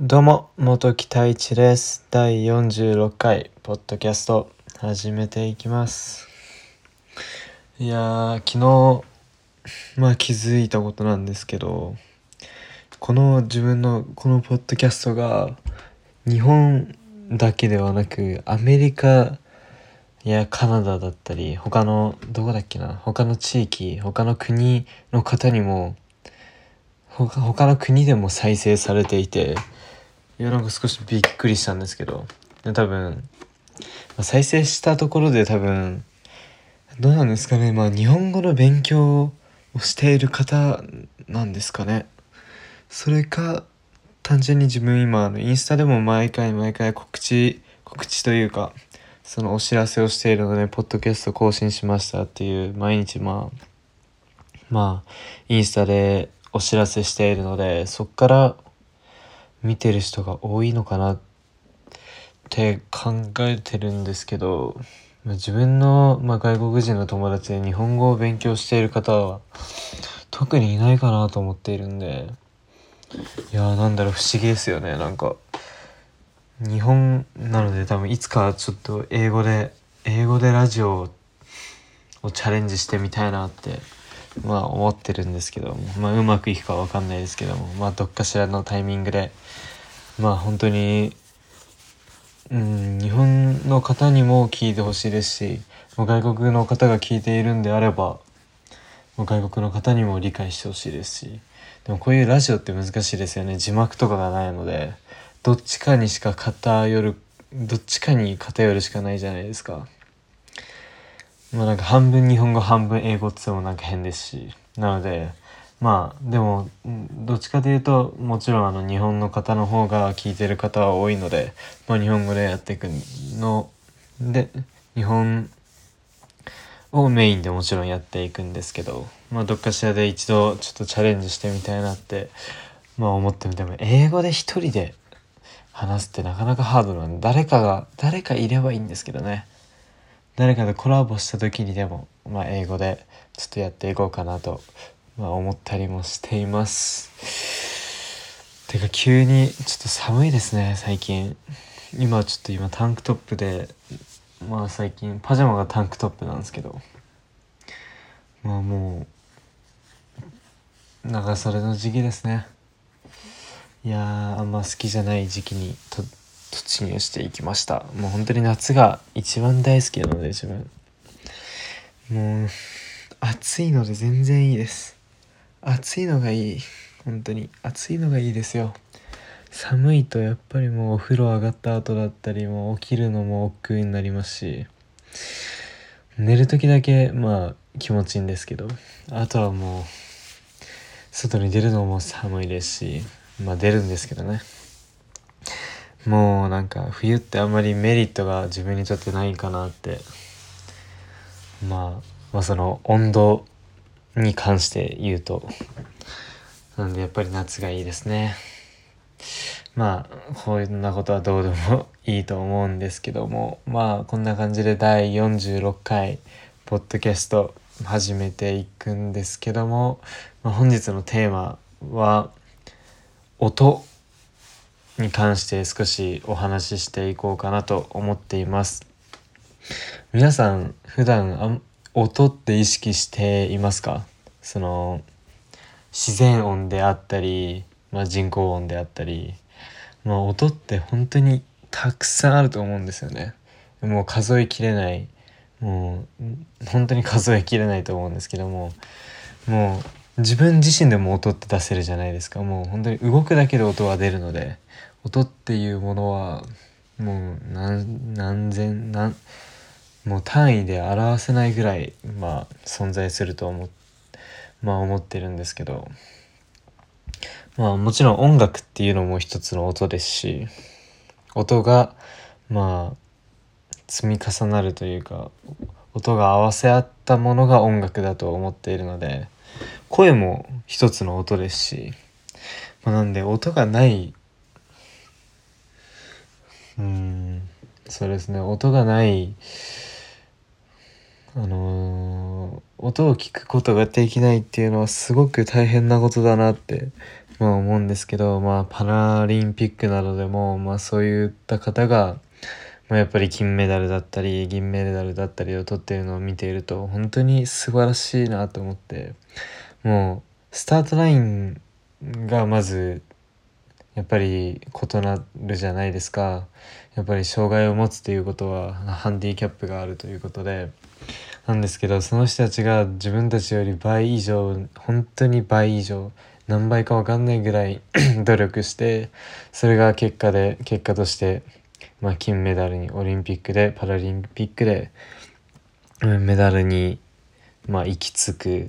どうも、元木太一です。第46回、ポッドキャスト、始めていきます。いやー、昨日、まあ気づいたことなんですけど、この自分のこのポッドキャストが、日本だけではなく、アメリカやカナダだったり、他の、どこだっけな、他の地域、他の国の方にも、他他の国でも再生されていて、いやなんか少しびっくりしたんですけど。多分再生したところで多分どうなんですかね。まあ日本語の勉強をしている方なんですかね。それか単純に自分今あのインスタでも毎回毎回告知告知というかそのお知らせをしているのでポッドキャスト更新しましたっていう毎日まあまあインスタでお知らせしているのでそっから見てる人が多いのかなって考えてるんですけどまあ自分の、まあ、外国人の友達で日本語を勉強している方は特にいないかなと思っているんでいやーなんだろう不思議ですよね。なんか日本なので多分いつかちょっと英語で英語でラジオをチャレンジしてみたいなってまあ思ってるんですけども、まあ、うまくいくかわかんないですけども、まあ、どっかしらのタイミングでまあ本当に、うん、日本の方にも聞いてほしいですしも外国の方が聞いているんであればもう外国の方にも理解してほしいですしでもこういうラジオって難しいですよね字幕とかがないのでどっちかにしか偏るどっちかに偏るしかないじゃないですか。まあなんか半分日本語半分英語って言ってもなんか変ですしなのでまあでもどっちかというともちろんあの日本の方の方が聞いてる方は多いので、まあ、日本語でやっていくので日本をメインでもちろんやっていくんですけど、まあ、どっかしらで一度ちょっとチャレンジしてみたいなって、まあ、思ってみても英語で一人で話すってなかなかハードなんで誰かが誰かいればいいんですけどね。誰かとコラボした時にでも、まあ、英語でちょっとやっていこうかなと、まあ、思ったりもしています。てか急にちょっと寒いですね最近。今ちょっと今タンクトップでまあ最近パジャマがタンクトップなんですけどまあもう長袖の時期ですね。いやあんま好きじゃない時期にと突入していきましたもう本当に夏が一番大好きなので自分もう暑いので全然いいです暑いのがいい。本当に。暑いのがいいですよ。寒いとやっぱりもうお風呂上がった後だったりもう起きるのも億劫になりますし。寝る時だけまあ気持ちいいんですけど。あとはもう外に出るのも寒いですし。まあ出るんですけどね。もうなんか冬ってあんまりメリットが自分にとってないかなって。まあまあその温度に関して言うと。なんでやっぱり夏がいいですね。まあこんなことはどうでもいいと思うんですけども。まあこんな感じで第46回ポッドキャスト始めていくんですけども、まあ、本日のテーマは音に関して少しお話ししていこうかなと思っています。皆さん普段音って意識していますか？その自然音であったり、まあ、人工音であったり、まあ、音って本当にたくさんあると思うんですよね。もう数えきれない。もう本当に数えきれないと思うんですけどももう自分自身でも音って出せるじゃないですか。もう本当に動くだけで音は出るので音っていうものはもう何何千何もう単位で表せないぐらいまあ存在すると思まあ思ってるんですけど。まあもちろん音楽っていうのも一つの音ですし音がまあ積み重なるというか音が合わせ合ったものが音楽だと思っているので声も一つの音ですし、まあ、なんで音がないうんそうですね音がないあのー音を聞くことができないっていうのはすごく大変なことだなってまあ、思うんですけど、まあ、パラリンピックなどでも、まあ、そういった方が、まあ、やっぱり金メダルだったり銀メダルだったりを取ってるのを見ていると本当に素晴らしいなと思ってもうスタートラインがまずやっぱり異なるじゃないですか。やっぱり障害を持つということはハンディキャップがあるということで。なんですけどその人たちが自分たちより倍以上本当に倍以上何倍か分かんないぐらい 努力してそれが結果で結果として、まあ、金メダルにオリンピックでパラリンピックでメダルに、まあ、行き着く。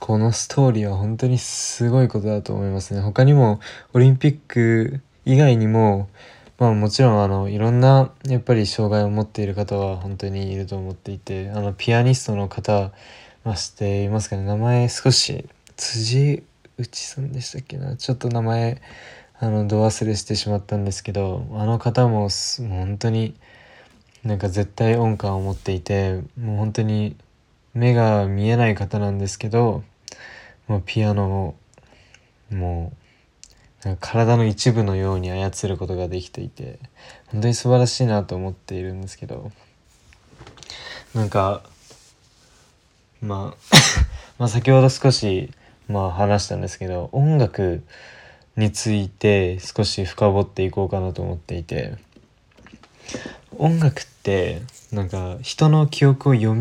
このストーリーは本当にすごいことだと思いますね。他にもオリンピック以外にもまあもちろんあのいろんなやっぱり障害を持っている方は本当にいると思っていてあのピアニストの方、まあ、知っていますかね。名前少し辻内さんでしたっけな？ちょっと名前あの度忘れしてしまったんですけどあの方も本当になんか絶対音感を持っていてもう本当に目が見えない方なんですけどもうピアノをもう体の一部のように操ることができていて本当に素晴らしいなと思っているんですけどなんかまあ まあ先ほど少しまあ話したんですけど音楽について少し深掘っていこうかなと思っていて音楽ってなんか人の記憶を蘇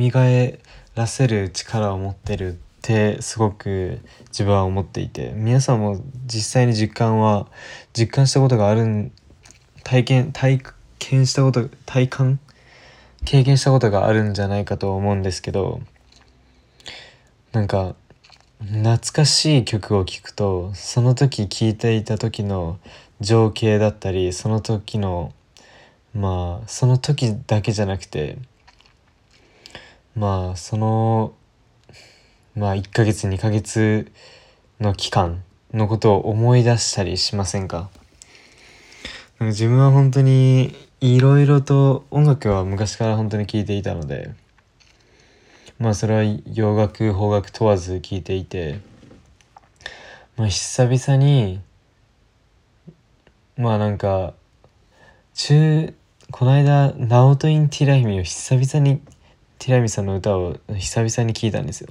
らせる力を持ってるってすごく自分は思っていて皆さんも実際に実感は実感したことがある体験体験したこと体感？経験したことがあるんじゃないかと思うんですけどなんか懐かしい曲を聴くとその時聴いていた時の情景だったりその時のまあその時だけじゃなくてまあそのまあ1ヶ月2ヶ月の期間のことを思い出したりしませんか？自分は本当にいろいろと音楽は昔から本当に聴いていたのでまあそれは洋楽邦楽問わず聴いていてまあ久々にまあなんか中この間「ナオト・インティライミ」を久々にティライミさんの歌を久々に聞いたんですよ。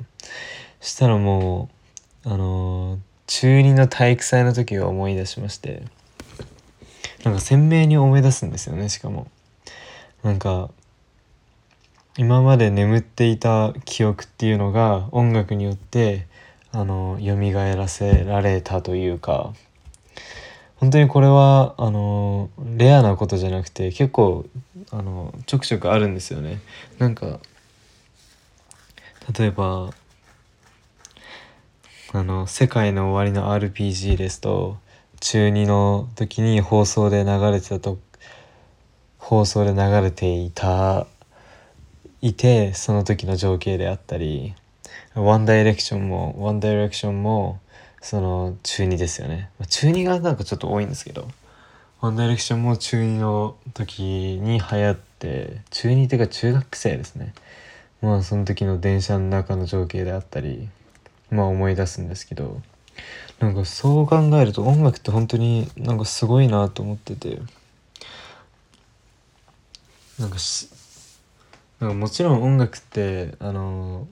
そしたらもうあの、中2の体育祭の時を思い出しましてなんか鮮明に思い出すんですよねしかも。なんか今まで眠っていた記憶っていうのが音楽によってあの蘇らせられたというか本当にこれはあのレアなことじゃなくて結構あのちょくちょくあるんですよね。なんか例えばあの「世界の終わりの RPG」ですと中2の時に放送で流れてたと放送で流れていたいてその時の情景であったり「ワンダイレクションも「ワンダイレクションもその中2ですよね。中2がなんかちょっと多いんですけど「ワンダイレクションも中2の時に流行って中2っていうか中学生ですね。まあその時の電車の中の情景であったりまあ思い出すんですけどなんかそう考えると音楽って本当になんかすごいなと思っててなんかしなんかもちろん音楽ってあの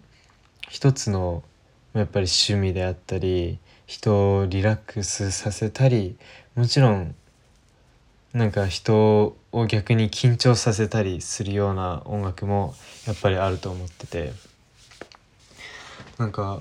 一つのやっぱり趣味であったり人をリラックスさせたりもちろんなんか人を逆に緊張させたりするような音楽もやっぱりあると思ってて。なんか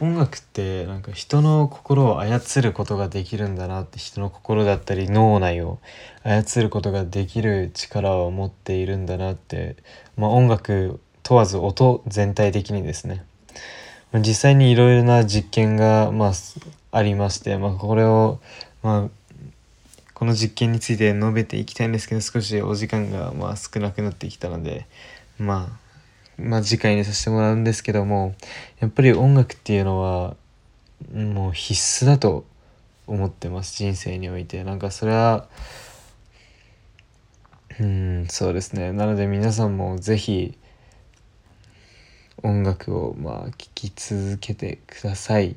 音楽ってなんか人の心を操ることができるんだなって人の心だったり脳内を操ることができる力を持っているんだなって、まあ、音楽問わず音全体的にですね。実際にいろいろな実験が、まあ、ありまして、まあ、これを、まあ、この実験について述べていきたいんですけど少しお時間がまあ少なくなってきたので、まあ、まあ次回にさせてもらうんですけどもやっぱり音楽っていうのはもう必須だと思ってます人生においてなんかそれはうんそうですねなので皆さんも是非音楽をまあ聴き続けてください。